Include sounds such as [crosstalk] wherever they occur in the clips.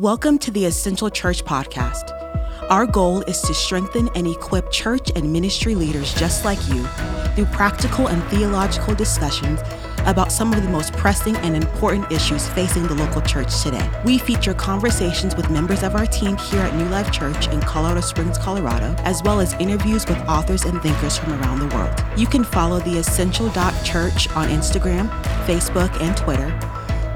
Welcome to the Essential Church Podcast. Our goal is to strengthen and equip church and ministry leaders just like you through practical and theological discussions about some of the most pressing and important issues facing the local church today. We feature conversations with members of our team here at New Life Church in Colorado Springs, Colorado, as well as interviews with authors and thinkers from around the world. You can follow the Essential Church on Instagram, Facebook, and Twitter.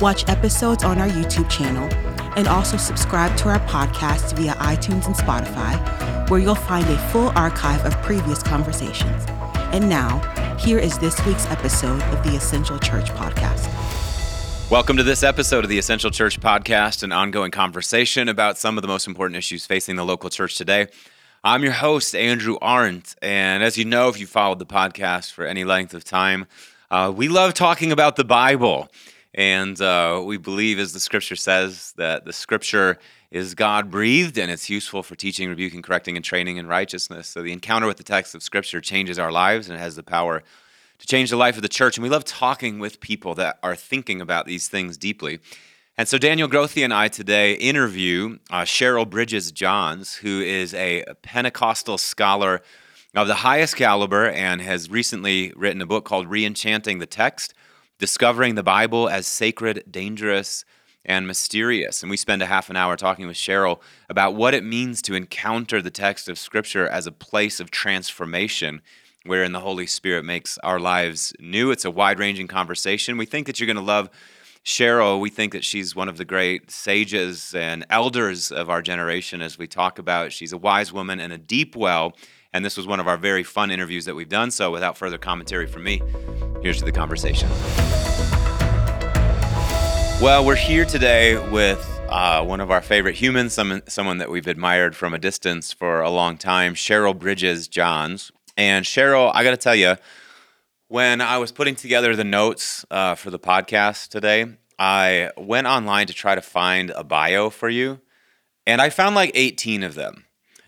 Watch episodes on our YouTube channel and also subscribe to our podcast via iTunes and Spotify, where you'll find a full archive of previous conversations. And now, here is this week's episode of the Essential Church Podcast. Welcome to this episode of the Essential Church Podcast, an ongoing conversation about some of the most important issues facing the local church today. I'm your host, Andrew Arndt. And as you know, if you followed the podcast for any length of time, uh, we love talking about the Bible. And uh, we believe, as the scripture says, that the scripture is God breathed and it's useful for teaching, rebuking, correcting, and training in righteousness. So the encounter with the text of scripture changes our lives and it has the power to change the life of the church. And we love talking with people that are thinking about these things deeply. And so Daniel Grothe and I today interview uh, Cheryl Bridges Johns, who is a Pentecostal scholar of the highest caliber and has recently written a book called Reenchanting the Text discovering the Bible as sacred, dangerous, and mysterious. And we spend a half an hour talking with Cheryl about what it means to encounter the text of Scripture as a place of transformation wherein the Holy Spirit makes our lives new. It's a wide ranging conversation. We think that you're going to love Cheryl. We think that she's one of the great sages and elders of our generation as we talk about. She's a wise woman and a deep well. And this was one of our very fun interviews that we've done. So, without further commentary from me, here's to the conversation. Well, we're here today with uh, one of our favorite humans, some, someone that we've admired from a distance for a long time, Cheryl Bridges Johns. And Cheryl, I got to tell you, when I was putting together the notes uh, for the podcast today, I went online to try to find a bio for you, and I found like 18 of them.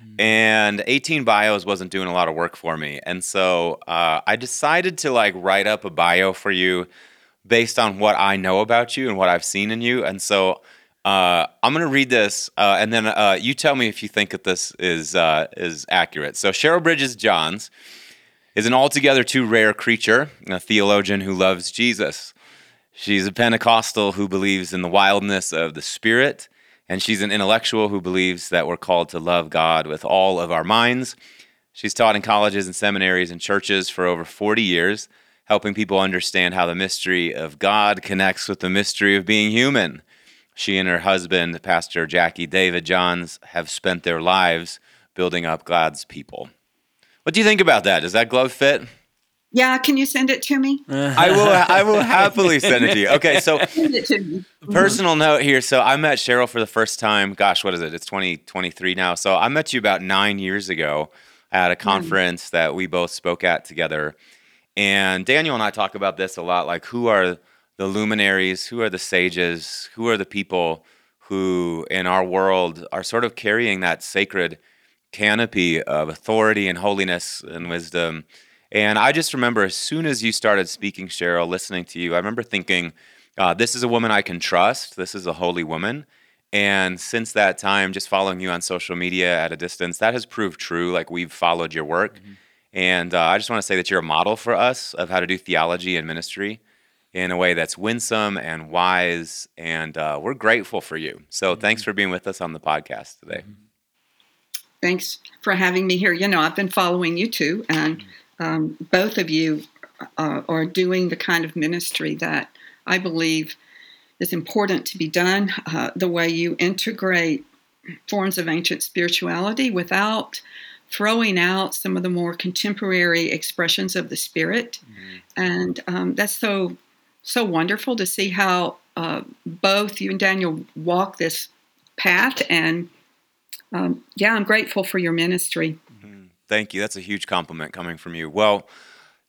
Mm. And 18 bios wasn't doing a lot of work for me. And so uh, I decided to like write up a bio for you based on what I know about you and what I've seen in you. And so uh, I'm going to read this, uh, and then uh, you tell me if you think that this is uh, is accurate. So Cheryl Bridges Johns is an altogether too rare creature, a theologian who loves Jesus. She's a Pentecostal who believes in the wildness of the Spirit, and she's an intellectual who believes that we're called to love God with all of our minds. She's taught in colleges and seminaries and churches for over 40 years helping people understand how the mystery of God connects with the mystery of being human. She and her husband, Pastor Jackie David Johns, have spent their lives building up God's people. What do you think about that? Does that glove fit? Yeah, can you send it to me? I will. I will [laughs] happily send it to you. Okay, so [laughs] personal note here. So I met Cheryl for the first time. Gosh, what is it? It's 2023 now. So I met you about nine years ago at a mm. conference mm. that we both spoke at together. And Daniel and I talk about this a lot like, who are the luminaries? Who are the sages? Who are the people who in our world are sort of carrying that sacred canopy of authority and holiness and wisdom? And I just remember as soon as you started speaking, Cheryl, listening to you, I remember thinking, uh, this is a woman I can trust. This is a holy woman. And since that time, just following you on social media at a distance, that has proved true. Like we've followed your work. Mm-hmm. And uh, I just want to say that you're a model for us of how to do theology and ministry in a way that's winsome and wise. And uh, we're grateful for you. So mm-hmm. thanks for being with us on the podcast today. Mm-hmm. Thanks for having me here. You know, I've been following you too, and um, both of you uh, are doing the kind of ministry that I believe is important to be done. Uh, the way you integrate forms of ancient spirituality without throwing out some of the more contemporary expressions of the spirit, mm-hmm. and um, that's so so wonderful to see how uh, both you and Daniel walk this path. And um, yeah, I'm grateful for your ministry. Thank you. That's a huge compliment coming from you. Well.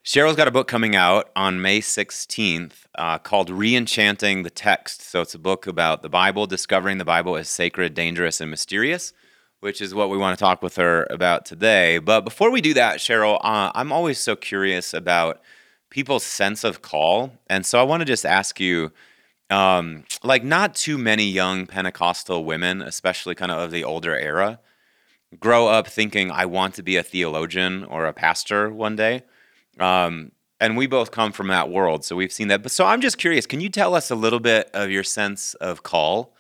Cheryl's got a book coming out on May 16th uh, called Reenchanting the Text. So it's a book about the Bible, discovering the Bible as sacred, dangerous, and mysterious which is what we want to talk with her about today. But before we do that, Cheryl, uh, I'm always so curious about people's sense of call. And so I want to just ask you um, like not too many young Pentecostal women, especially kind of of the older era, grow up thinking I want to be a theologian or a pastor one day. Um, and we both come from that world, so we've seen that. But so I'm just curious, can you tell us a little bit of your sense of call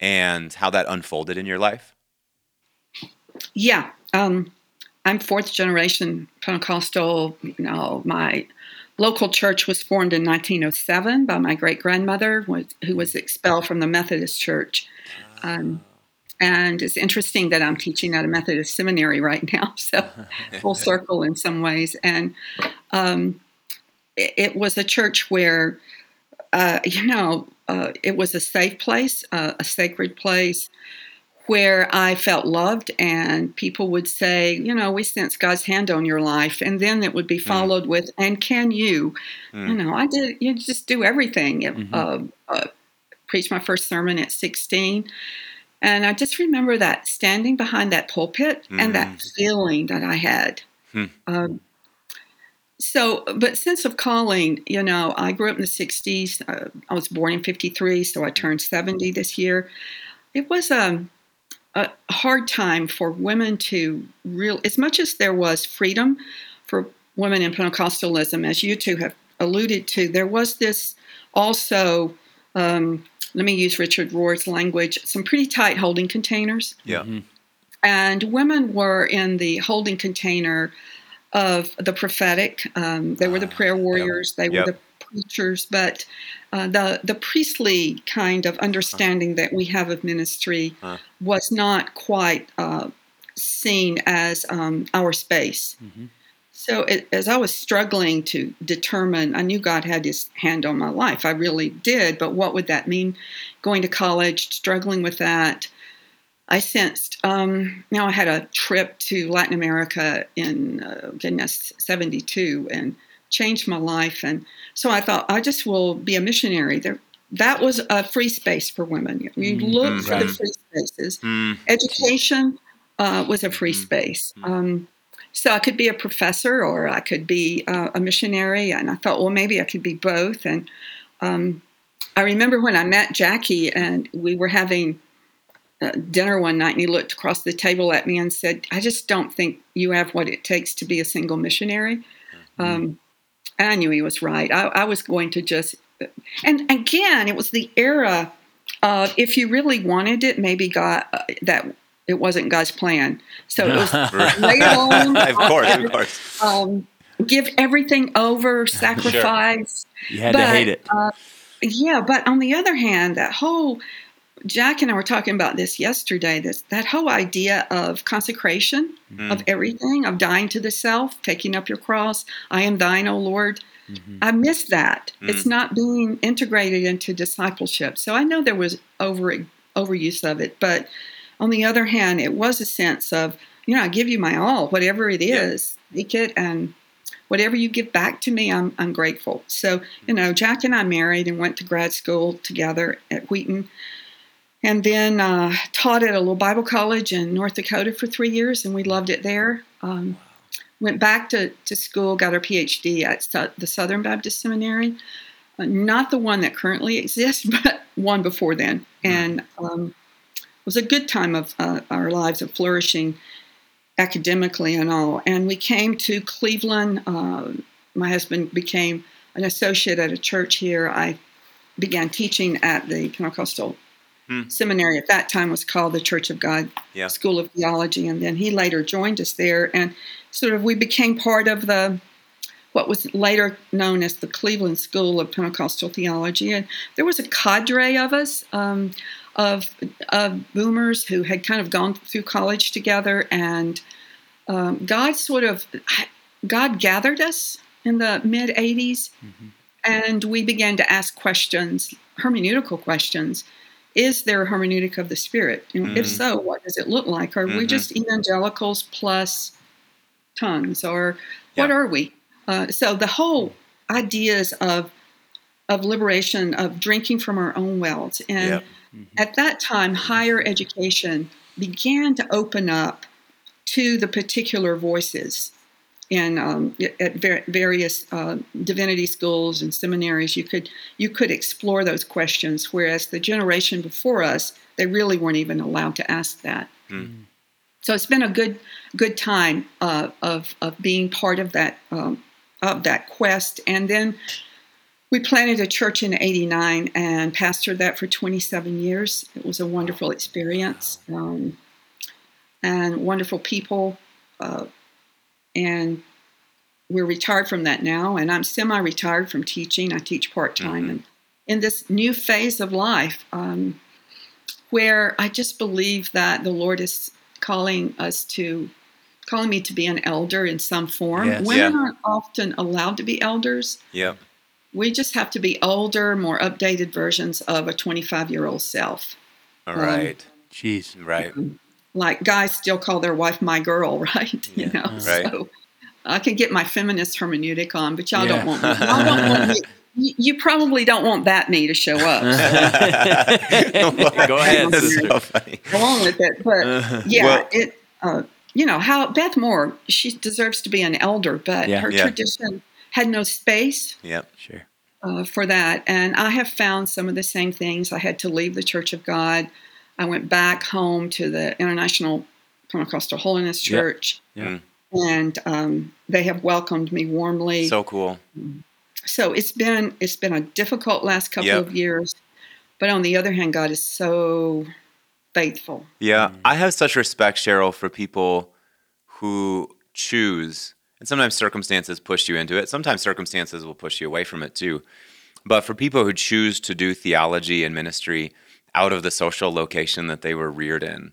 and how that unfolded in your life? Yeah. Um, I'm fourth generation Pentecostal. You know, my local church was formed in 1907 by my great grandmother, who was expelled from the Methodist Church. Um, and it's interesting that I'm teaching at a Methodist seminary right now, [laughs] so [laughs] full circle in some ways. And um, it, it, was a church where, uh, you know, uh, it was a safe place, uh, a sacred place where I felt loved, and people would say, you know, we sense God's hand on your life, and then it would be hmm. followed mm. with, and can you? Mm. You know, I did. You just do everything. Mm-hmm. Uh, uh, preached my first sermon at 16. And I just remember that standing behind that pulpit mm. and that hmm. feeling that I had. Hmm. Um, so, but sense of calling, you know, I grew up in the 60s. Uh, I was born in 53, so I turned 70 this year. It was um, a hard time for women to real as much as there was freedom for women in Pentecostalism, as you two have alluded to, there was this also. Um, let me use Richard Rohr's language. Some pretty tight holding containers. Yeah. Mm-hmm. And women were in the holding container of the prophetic. Um, they were the ah, prayer warriors. Yep. They were yep. the preachers, but uh, the the priestly kind of understanding that we have of ministry huh. was not quite uh, seen as um, our space. Mm-hmm. So it, as I was struggling to determine, I knew God had His hand on my life. I really did, but what would that mean? Going to college, struggling with that. I sensed. Um, now I had a trip to Latin America in uh, goodness '72 and changed my life, and so I thought I just will be a missionary. There, that was a free space for women. You mm-hmm. look for the free spaces. Mm-hmm. Education uh, was a free mm-hmm. space. Mm-hmm. Um, so I could be a professor or I could be uh, a missionary, and I thought, well, maybe I could be both. And um, I remember when I met Jackie, and we were having uh, dinner one night and he looked across the table at me and said, I just don't think you have what it takes to be a single missionary. Mm-hmm. Um, and I knew he was right. I, I, was going to just, and again, it was the era of if you really wanted it, maybe God, uh, that it wasn't God's plan. So it was [laughs] lay on. [laughs] of course, of course. Um, give everything over, [laughs] sacrifice. Sure. You had but, to hate it. Uh, yeah, but on the other hand, that whole Jack and I were talking about this yesterday. This that whole idea of consecration mm-hmm. of everything, of dying to the self, taking up your cross. I am thine, O Lord. Mm-hmm. I miss that. Mm-hmm. It's not being integrated into discipleship. So I know there was over overuse of it, but on the other hand, it was a sense of you know I give you my all, whatever it is, yeah. take it and whatever you give back to me, I'm, I'm grateful. So, you know, Jack and I married and went to grad school together at Wheaton and then uh, taught at a little Bible college in North Dakota for three years, and we loved it there. Um, went back to, to school, got our PhD at the Southern Baptist Seminary, uh, not the one that currently exists, [laughs] but one before then. And um, was a good time of uh, our lives of flourishing academically and all. And we came to Cleveland. Uh, my husband became an associate at a church here. I began teaching at the Pentecostal hmm. seminary at that time was called the Church of God yeah. School of Theology, and then he later joined us there, and sort of we became part of the what was later known as the Cleveland School of Pentecostal Theology, and there was a cadre of us. Um, of, of boomers who had kind of gone through college together, and um, God sort of God gathered us in the mid 80s, mm-hmm. and we began to ask questions, hermeneutical questions, is there a hermeneutic of the Spirit? mm If so, what does it look like? Are mm-hmm. we just evangelicals plus tongues, or what are we? Uh, so the whole ideas of of liberation, of drinking from our own wells, and mm-hmm. at that time, higher education began to open up to the particular voices in um, at ver- various uh, divinity schools and seminaries, you could you could explore those questions. Whereas the generation before us, they really weren't even allowed to ask that. Mm. So it's been a good good time uh, of of being part of that um, of that quest. And then we planted a church in '89 and pastored that for 27 years. It was a wonderful experience um, and wonderful people. Uh, and we're retired from that now, and I'm semi-retired from teaching. I teach part time, mm-hmm. and in this new phase of life, um, where I just believe that the Lord is calling us to, calling me to be an elder in some form. Yes. Women yeah. aren't often allowed to be elders. Yeah. We just have to be older, more updated versions of a 25 year old self. All right. Um, Jeez. Right like guys still call their wife my girl, [laughs] right? Yeah. You know, right. so I can get my feminist hermeneutic on, but y'all yeah. don't want me. Y'all don't want me. You, probably don't want that me to show up. So. [laughs] Go ahead. So funny. Go on with it, but yeah, well, it. Uh, you know how Beth Moore. She deserves to be an elder, but yeah. her tradition had no space. Yep, sure. Uh, for that, and I have found some of the same things. I had to leave the Church of God I went back home to the International Pentecostal Holiness Church. Yeah. yeah. And um, they have welcomed me warmly. So cool. So it's been it's been a difficult last couple yep. of years, but on the other hand, God is so faithful. Yeah, I have such respect, Cheryl, for people who choose, and sometimes circumstances push you into it. Sometimes circumstances will push you away from it too. But for people who choose to do theology and ministry out of the social location that they were reared in.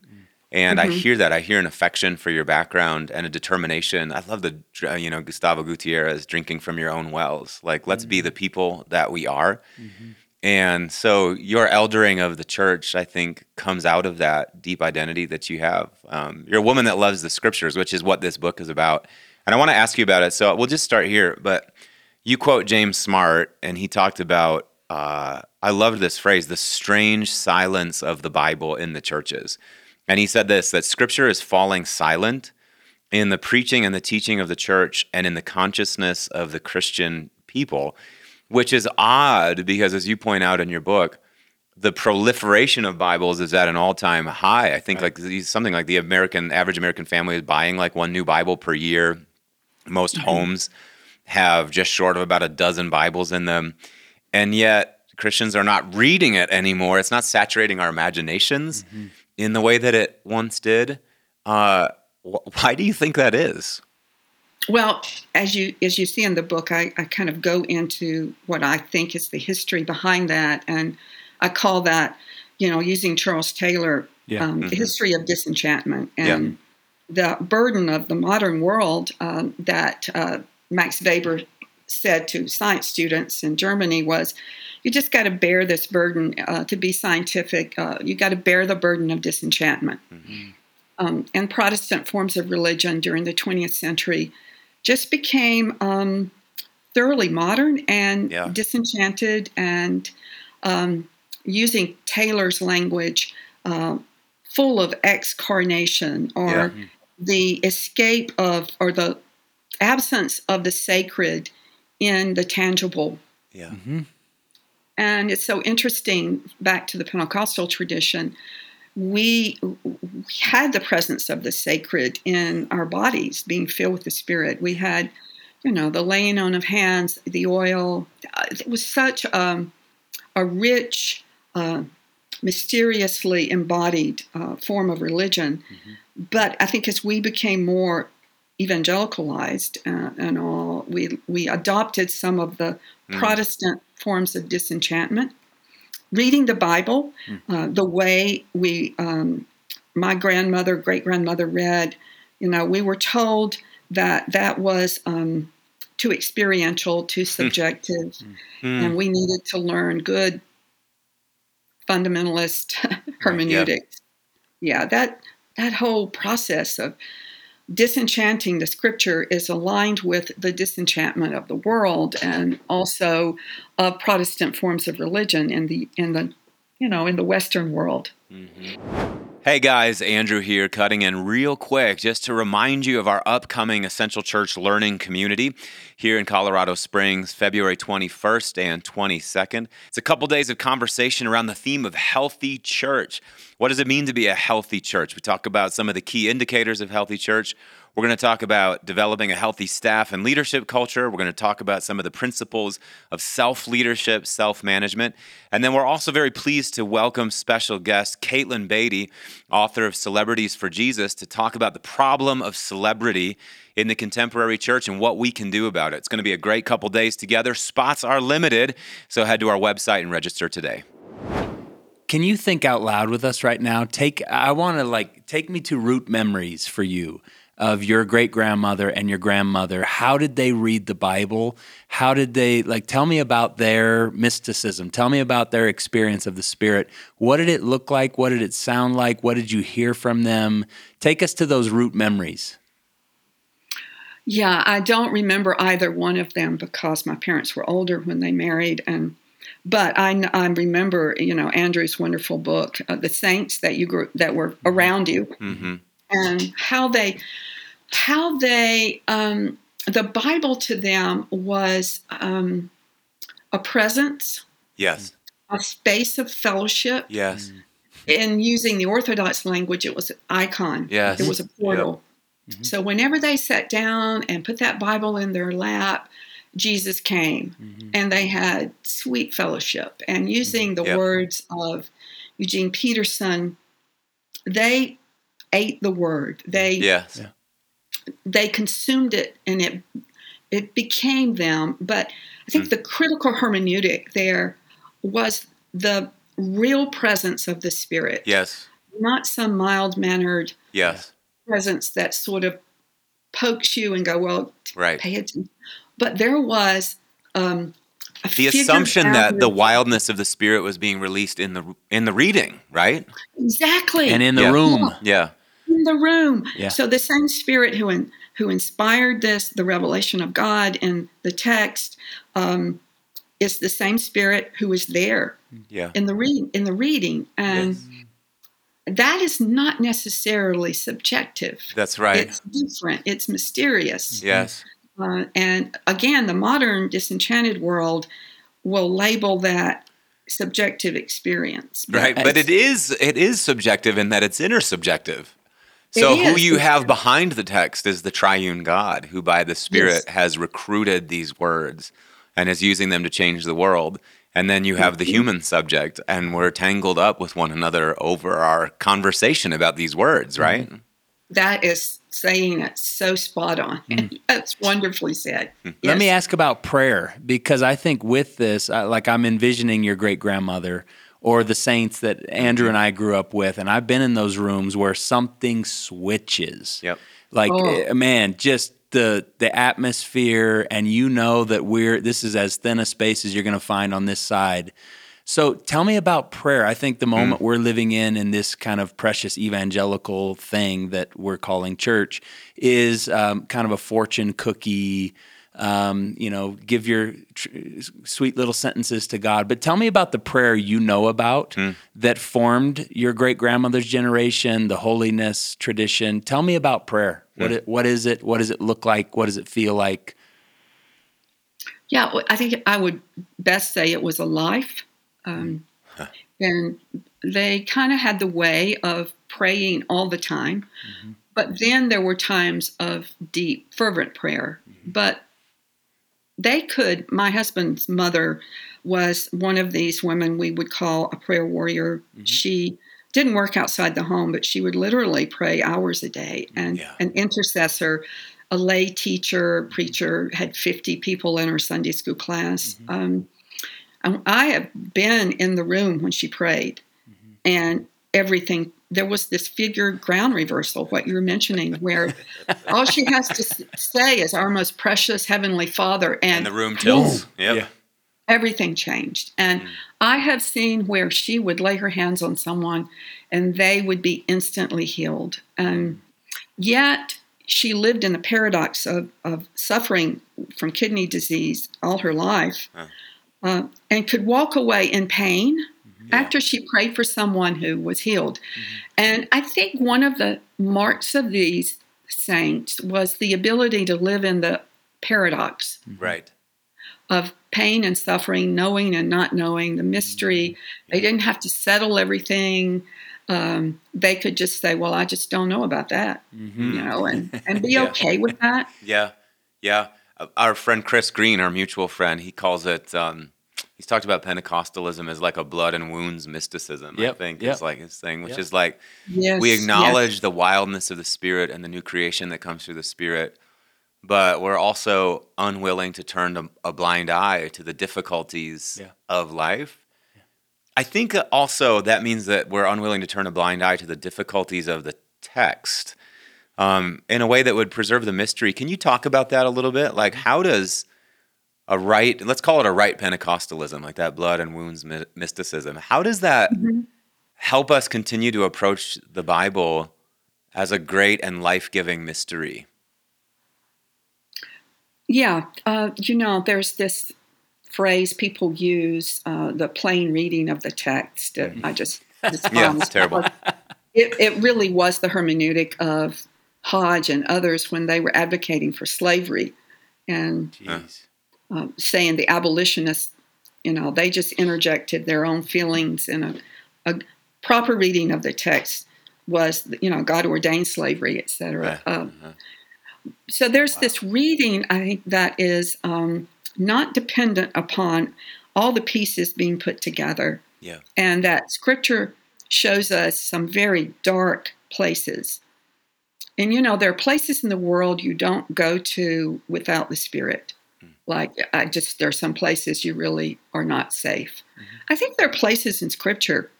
And mm-hmm. I hear that. I hear an affection for your background and a determination. I love the, you know, Gustavo Gutierrez drinking from your own wells. Like, let's mm-hmm. be the people that we are. Mm-hmm. And so your eldering of the church, I think, comes out of that deep identity that you have. Um, you're a woman that loves the scriptures, which is what this book is about. And I want to ask you about it. So we'll just start here. But you quote James Smart, and he talked about uh, I loved this phrase, the strange silence of the Bible in the churches. And he said this that scripture is falling silent in the preaching and the teaching of the church and in the consciousness of the Christian people, which is odd because, as you point out in your book, the proliferation of Bibles is at an all-time high. I think right. like something like the American average American family is buying like one new Bible per year. Most mm-hmm. homes have just short of about a dozen Bibles in them and yet Christians are not reading it anymore. It's not saturating our imaginations mm-hmm. in the way that it once did. Uh, wh- why do you think that is? Well, as you as you see in the book, I, I kind of go into what I think is the history behind that, and I call that, you know, using Charles Taylor, yeah. um, mm-hmm. the history of disenchantment and yeah. The burden of the modern world um, that uh, Max Weber said to science students in Germany was, you just got to bear this burden uh, to be scientific. Uh, you got to bear the burden of disenchantment. Mm-hmm. Um, and Protestant forms of religion during the 20th century just became um, thoroughly modern and yeah. disenchanted and um, using Taylor's language, uh, full of excarnation or yeah. The escape of or the absence of the sacred in the tangible. Yeah. Mm-hmm. And it's so interesting, back to the Pentecostal tradition, we, we had the presence of the sacred in our bodies, being filled with the Spirit. We had, you know, the laying on of hands, the oil. It was such um, a rich, uh, mysteriously embodied uh, form of religion. Mm-hmm. But I think as we became more evangelicalized uh, and all. We we adopted some of the mm. Protestant forms of disenchantment. Reading the Bible, mm. uh, the way we, um, my grandmother, great grandmother read, you know, we were told that that was um, too experiential, too hmm. subjective, mm. and we needed to learn good fundamentalist [laughs] hermeneutics. Yeah. yeah, that that whole process of disenchanting the scripture is aligned with the disenchantment of the world and also of Protestant forms of religion in the in the you know in the Western world. Mm-hmm. Hey guys, Andrew here, cutting in real quick just to remind you of our upcoming Essential Church Learning Community here in Colorado Springs, February 21st and 22nd. It's a couple days of conversation around the theme of healthy church. What does it mean to be a healthy church? We talk about some of the key indicators of healthy church. We're going to talk about developing a healthy staff and leadership culture. We're going to talk about some of the principles of self leadership, self management. And then we're also very pleased to welcome special guest Katelyn Beaty, author of Celebrities for Jesus, to talk about the problem of celebrity in the contemporary church and what we can do about it. It's going to be a great couple days together. Spots are limited, so head to our website and register today. Can you think out loud with us right now? Take I want to like take me to root memories for you of your great grandmother and your grandmother. How did they read the Bible? How did they like tell me about their mysticism? Tell me about their experience of the Spirit. What did it look like? What did it sound like? What did you hear from them? Take us to those root memories. Yeah, I don't remember either one of them because my parents were older when they married, and but I, I remember you know Andrew's wonderful book, uh, the saints that you grew that were around you, Mm-hmm. and how they how they um, the Bible to them was um, a presence, Yes, a space of fellowship. yes, In using the Orthodox language, it was an icon. Yes. It was a portal. So whenever they sat down and put that Bible in their lap, Jesus came and they had sweet fellowship. And using the Yep. words of Eugene Peterson, they ate the word. They yes. Yeah. they consumed it and it it became them. But I think the critical hermeneutic there was the real presence of the Spirit, Yes, not some mild mannered yes, presence that sort of pokes you and go, well, right. pay attention. But there was um, a The assumption that the wildness of the Spirit was being released in the in the reading, right? exactly And in the Yeah. room. Yeah, in the room. Yeah. So the same spirit who in, who inspired this, the revelation of God in the text, um, is the same spirit who is there yeah, in the reading in the reading, and Yes. that is not necessarily subjective. that's right. It's different. It's mysterious. Yes, Uh, and again, the modern disenchanted world will label that subjective experience. right. But it is it is subjective in that it's intersubjective. It So who you have behind the text is the triune God, who by the Spirit Yes. has recruited these words and is using them to change the world. And then you have the Mm-hmm. human subject, and we're tangled up with one another over our conversation about these words, right? That is saying it so spot on. [laughs] That's wonderfully said. Mm. Let me ask about prayer because I think with this, uh, like I'm envisioning your great grandmother or the saints that Andrew and I grew up with, and I've been in those rooms where something switches. Yep. Like Oh. eh, man, just the the atmosphere, and you know that we're this is as thin a space as you're going to find on this side. So tell me about prayer. I think the moment we're living in in this kind of precious evangelical thing that we're calling church is um, kind of a fortune cookie. Um, you know, give your tr- sweet little sentences to God. But tell me about the prayer you know about hmm. that formed your great grandmother's generation, the holiness tradition. Tell me about prayer. Hmm. What it, what is it? What does it look like? What does it feel like? Yeah, I think I would best say it was a life. Um, hmm. And they kind of had the way of praying all the time. Mm-hmm. But then there were times of deep, fervent prayer. Mm-hmm. But they could, my husband's mother was one of these women we would call a prayer warrior. Mm-hmm. She didn't work outside the home, but she would literally pray hours a day. And Yeah. an intercessor, a lay teacher, mm-hmm. preacher, had 50 people in her Sunday school class. Mm-hmm. Um, I have been in the room when she prayed, and everything. There was this figure ground reversal, what you're mentioning, where all she has to say is "Our most precious heavenly Father," And and the room tilts. Yep. Yeah. everything changed. And I have seen where she would lay her hands on someone, and they would be instantly healed. And yet, she lived in the paradox of, of suffering from kidney disease all her life, Huh. uh, and could walk away in pain, after she prayed for someone who was healed. And I think one of the marks of these saints was the ability to live in the paradox Right. of pain and suffering, knowing and not knowing, the mystery. They didn't have to settle everything. Um, they could just say, "Well, I just don't know about that," Mhm. you know, and and be [laughs] Yeah. okay with that. Yeah, yeah. Uh, Our friend Chris Green, our mutual friend, he calls it. Um, he's talked about Pentecostalism as like a blood and wounds mysticism. I think yep. is like his thing, which Yep. is like Yes, we yes. acknowledge the wildness of the Spirit and the new creation that comes through the Spirit, but we're also unwilling to turn a, a blind eye to the difficulties Yeah. of life. I think also that means that we're unwilling to turn a blind eye to the difficulties of the text um, in a way that would preserve the mystery. Can you talk about that a little bit? Like, how does a right, let's call it a right Pentecostalism, like that blood and wounds my- mysticism, how does that Mhm. help us continue to approach the Bible as a great and life giving mystery? Yeah, uh, you know, there's this phrase people use, uh, the plain reading of the text. Uh, I just, [laughs] just Yeah, it's terrible. [laughs] It, it really was the hermeneutic of Hodge and others when they were advocating for slavery and Jeez. Um, saying the abolitionists, you know, they just interjected their own feelings in a, a proper reading of the text was, you know, God ordained slavery, et cetera. Right. Um, Uh-huh. so there's Wow. this reading, I think, that is um, not dependent upon all the pieces being put together. Yeah. And that scripture shows us some very dark places. And you know, there are places in the world you don't go to without the Spirit. Like, I just, there are some places you really are not safe. Mhm. I think there are places in scripture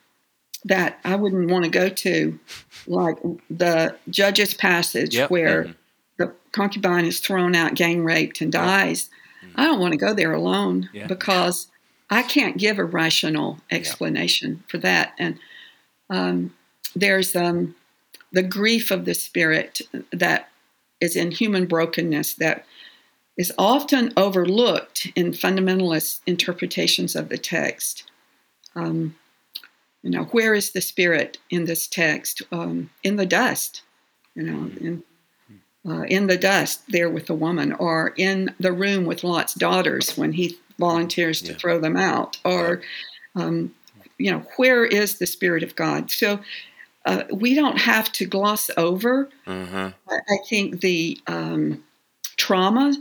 that I wouldn't want to go to, like the Judges passage Yep. where Mhm. the concubine is thrown out, gang raped, and dies. I don't want to go there alone Yeah. because I can't give a rational explanation for that. And um, there's um, the grief of the spirit that is in human brokenness that is often overlooked in fundamentalist interpretations of the text. Um, you know, where is the spirit in this text? Um, in the dust, you know, in, uh, in the dust there with the woman, or in the room with Lot's daughters when he volunteers to Yeah. throw them out, or, um, you know, where is the spirit of God? So uh, we don't have to gloss over Uh-huh. I I think the um, trauma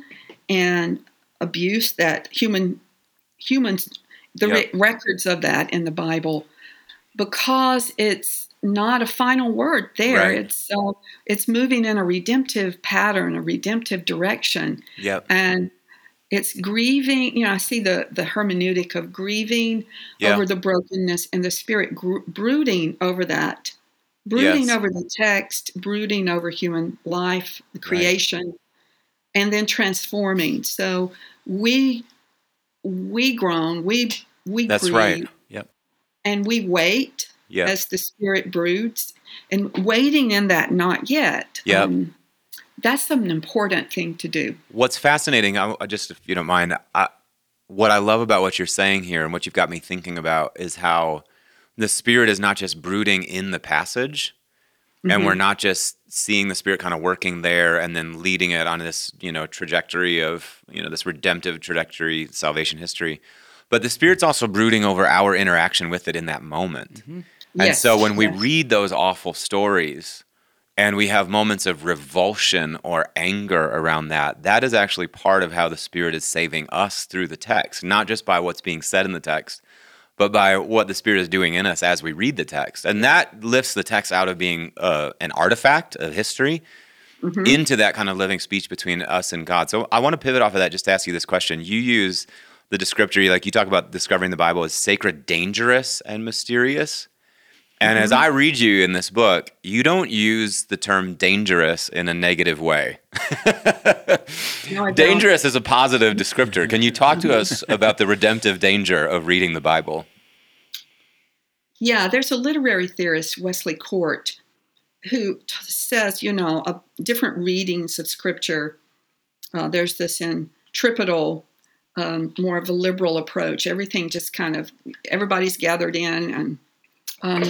and abuse that human humans the re- records of that in the Bible because it's not a final word there. Right. It's uh, it's moving in a redemptive pattern, a redemptive direction, Yep. and it's grieving. You know, I see the the hermeneutic of grieving Yeah. over the brokenness and the spirit brooding over that, brooding Yes. over the text, brooding over human life, the creation, and then transforming. So we we groan, we we That's right. Yep. and we wait Yeah. as the spirit broods, and waiting in that not yet. Yep. that's an important thing to do. What's fascinating, I, I just if you don't mind, I, what I love about what you're saying here and what you've got me thinking about is how the spirit is not just brooding in the passage, and Mhm. we're not just seeing the spirit kind of working there and then leading it on this you know trajectory of you know this redemptive trajectory, salvation history, but the spirit's also brooding over our interaction with it in that moment. Mm-hmm. And Yes, so when we yes. read those awful stories and we have moments of revulsion or anger around that, that is actually part of how the Spirit is saving us through the text, not just by what's being said in the text, but by what the Spirit is doing in us as we read the text. And that lifts the text out of being uh, an artifact of history Mhm. into that kind of living speech between us and God. So I want to pivot off of that just to ask you this question. You use the descriptor, like you talk about discovering the Bible as sacred, dangerous, and mysterious. And as I read you in this book, you don't use the term dangerous in a negative way. [laughs] No, dangerous is a positive descriptor. Can you talk to us [laughs] about the redemptive danger of reading the Bible? Yeah, there's a literary theorist, Wesley Kort, who t- says, you know, uh, different readings of scripture. Uh, there's this centripetal um, more of a liberal approach. Everything just kind of everybody's gathered in, and um,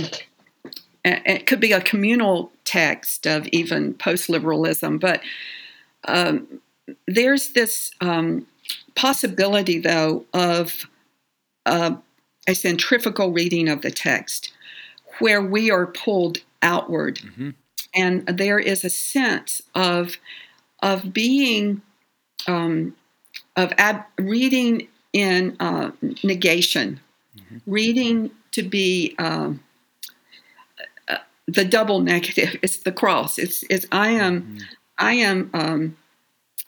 it could be a communal text of even post liberalism, but um, there's this um, possibility, though, of uh, a centrifugal reading of the text where we are pulled outward. Mm-hmm. And there is a sense of, of being, um, of ab- reading in uh, negation, mm-hmm. reading to be um, uh, the double negative. It's the cross. It's, it's I am, mm-hmm. I am, um,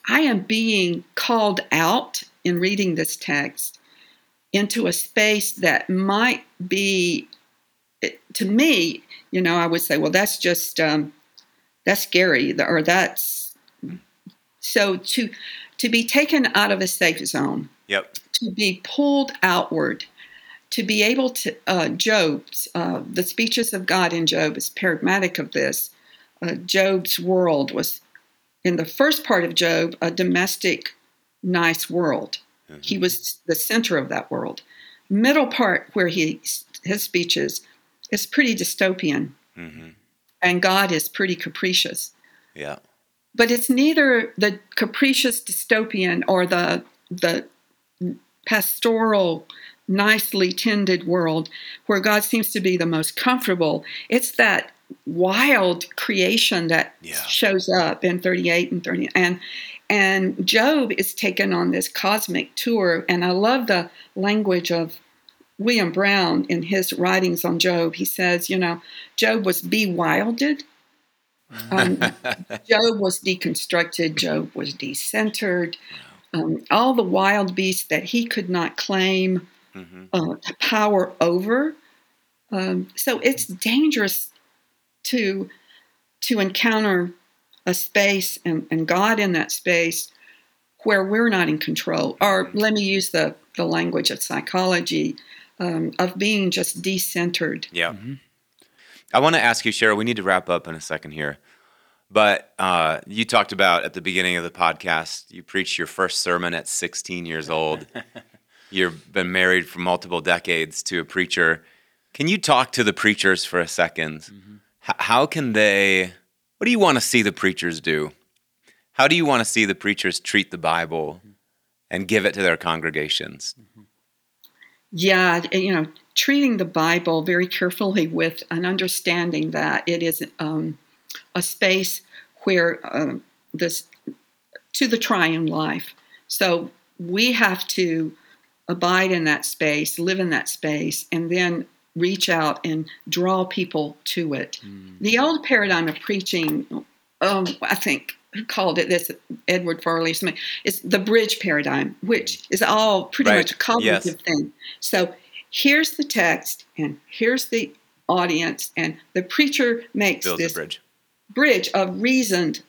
I am being called out in reading this text into a space that might be to me you know i would say well that's just um, that's scary or that's so to to be taken out of a safe zone yep to be pulled outward to be able to uh, job's uh, the speeches of god in job is paradigmatic of this. Uh, job's world was in the first part of job a domestic nice world. Mm-hmm. he was the center of that world. Middle part where he his speeches is pretty dystopian. Mm-hmm. and god is pretty capricious. Yeah. But it's neither the capricious dystopian or the the pastoral nicely tended world where god seems to be the most comfortable it's that wild creation that yeah. shows up in 38 and 30 and and Job is taken on this cosmic tour. And I love the language of William Brown in his writings on Job. He says, you know, Job was bewilded. [laughs] Um, Job was deconstructed. Job was decentered. Um, all the wild beasts that he could not claim mm-hmm. uh, power over. Um, so it's dangerous to to encounter a space and, and God in that space where we're not in control. Or let me use the, the language of psychology um, of being just decentered. Yeah. Mm-hmm. I want to ask you, Cheryl, we need to wrap up in a second here. But uh, you talked about at the beginning of the podcast, you preached your first sermon at 16 years old. [laughs] You've been married for multiple decades to a preacher. Can you talk to the preachers for a 2nd mm-hmm. H- how can they what do you want to see the preachers do? How do you want to see the preachers treat the Bible and give it to their congregations? Yeah, you know, treating the Bible very carefully with an understanding that it is um, a space where uh, this to the triune life. So we have to abide in that space, live in that space, and then reach out and draw people to it. Mm. The old paradigm of preaching, um, I think, who called it this? Edward Farley Smith. It's the bridge paradigm, which is all pretty right. much a cognitive yes. thing. So here's the text, and here's the audience, and the preacher makes Builds this bridge. bridge of reasoned,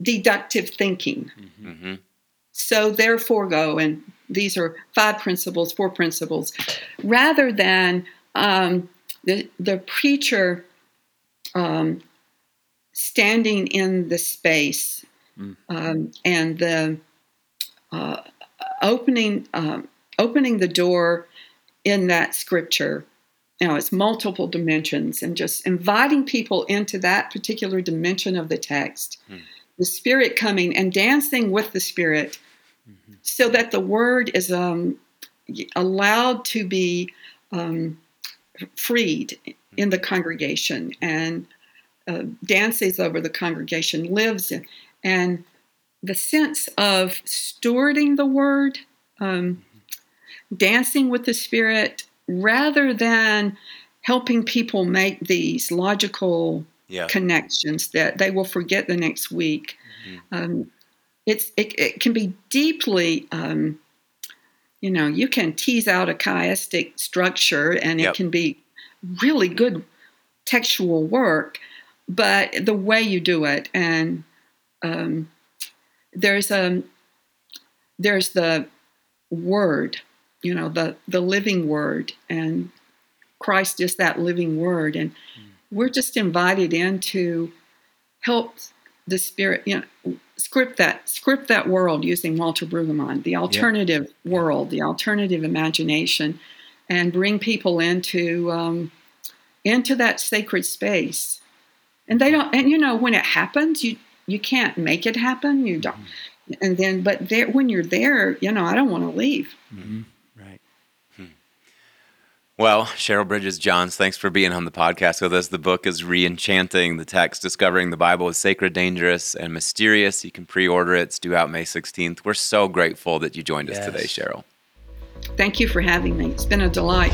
deductive thinking. Mm-hmm. mm-hmm. So therefore, go and these are five principles, four principles, rather than um, the the preacher um, standing in the space mm. um, and the uh, opening um, opening the door in that scripture. You know, it's multiple dimensions, and just inviting people into that particular dimension of the text, mm. the Spirit coming and dancing with the Spirit, mm-hmm. so that the Word is um, allowed to be um, freed in the congregation and uh, dances over the congregation, lives in, and the sense of stewarding the word, um, dancing with the spirit, rather than helping people make these logical yeah. connections that they will forget the next week. Mm-hmm. Um, it's it, it, can be deeply um, you know, you can tease out a chiastic structure and it can be really good textual work, but the way you do it and um, there's a um, there's the word, you know, the the living word, and Christ is that living word, and mm. we're just invited in to help the spirit. You know, script that script that world using Walter Brueggemann, the alternative world, the alternative imagination, and bring people into um, into that sacred space. And they don't. And you know, when it happens, you you can't make it happen. You don't. And then, but there, when you're there, you know, I don't want to leave. Mm-hmm. Well, Cheryl Bridges Johns, thanks for being on the podcast with us. The book is Reenchanting the Text, Discovering the Bible is Sacred, Dangerous, and Mysterious. You can pre order it, it's due out May 16th. We're so grateful that you joined us today, Cheryl. Thank you for having me. It's been a delight.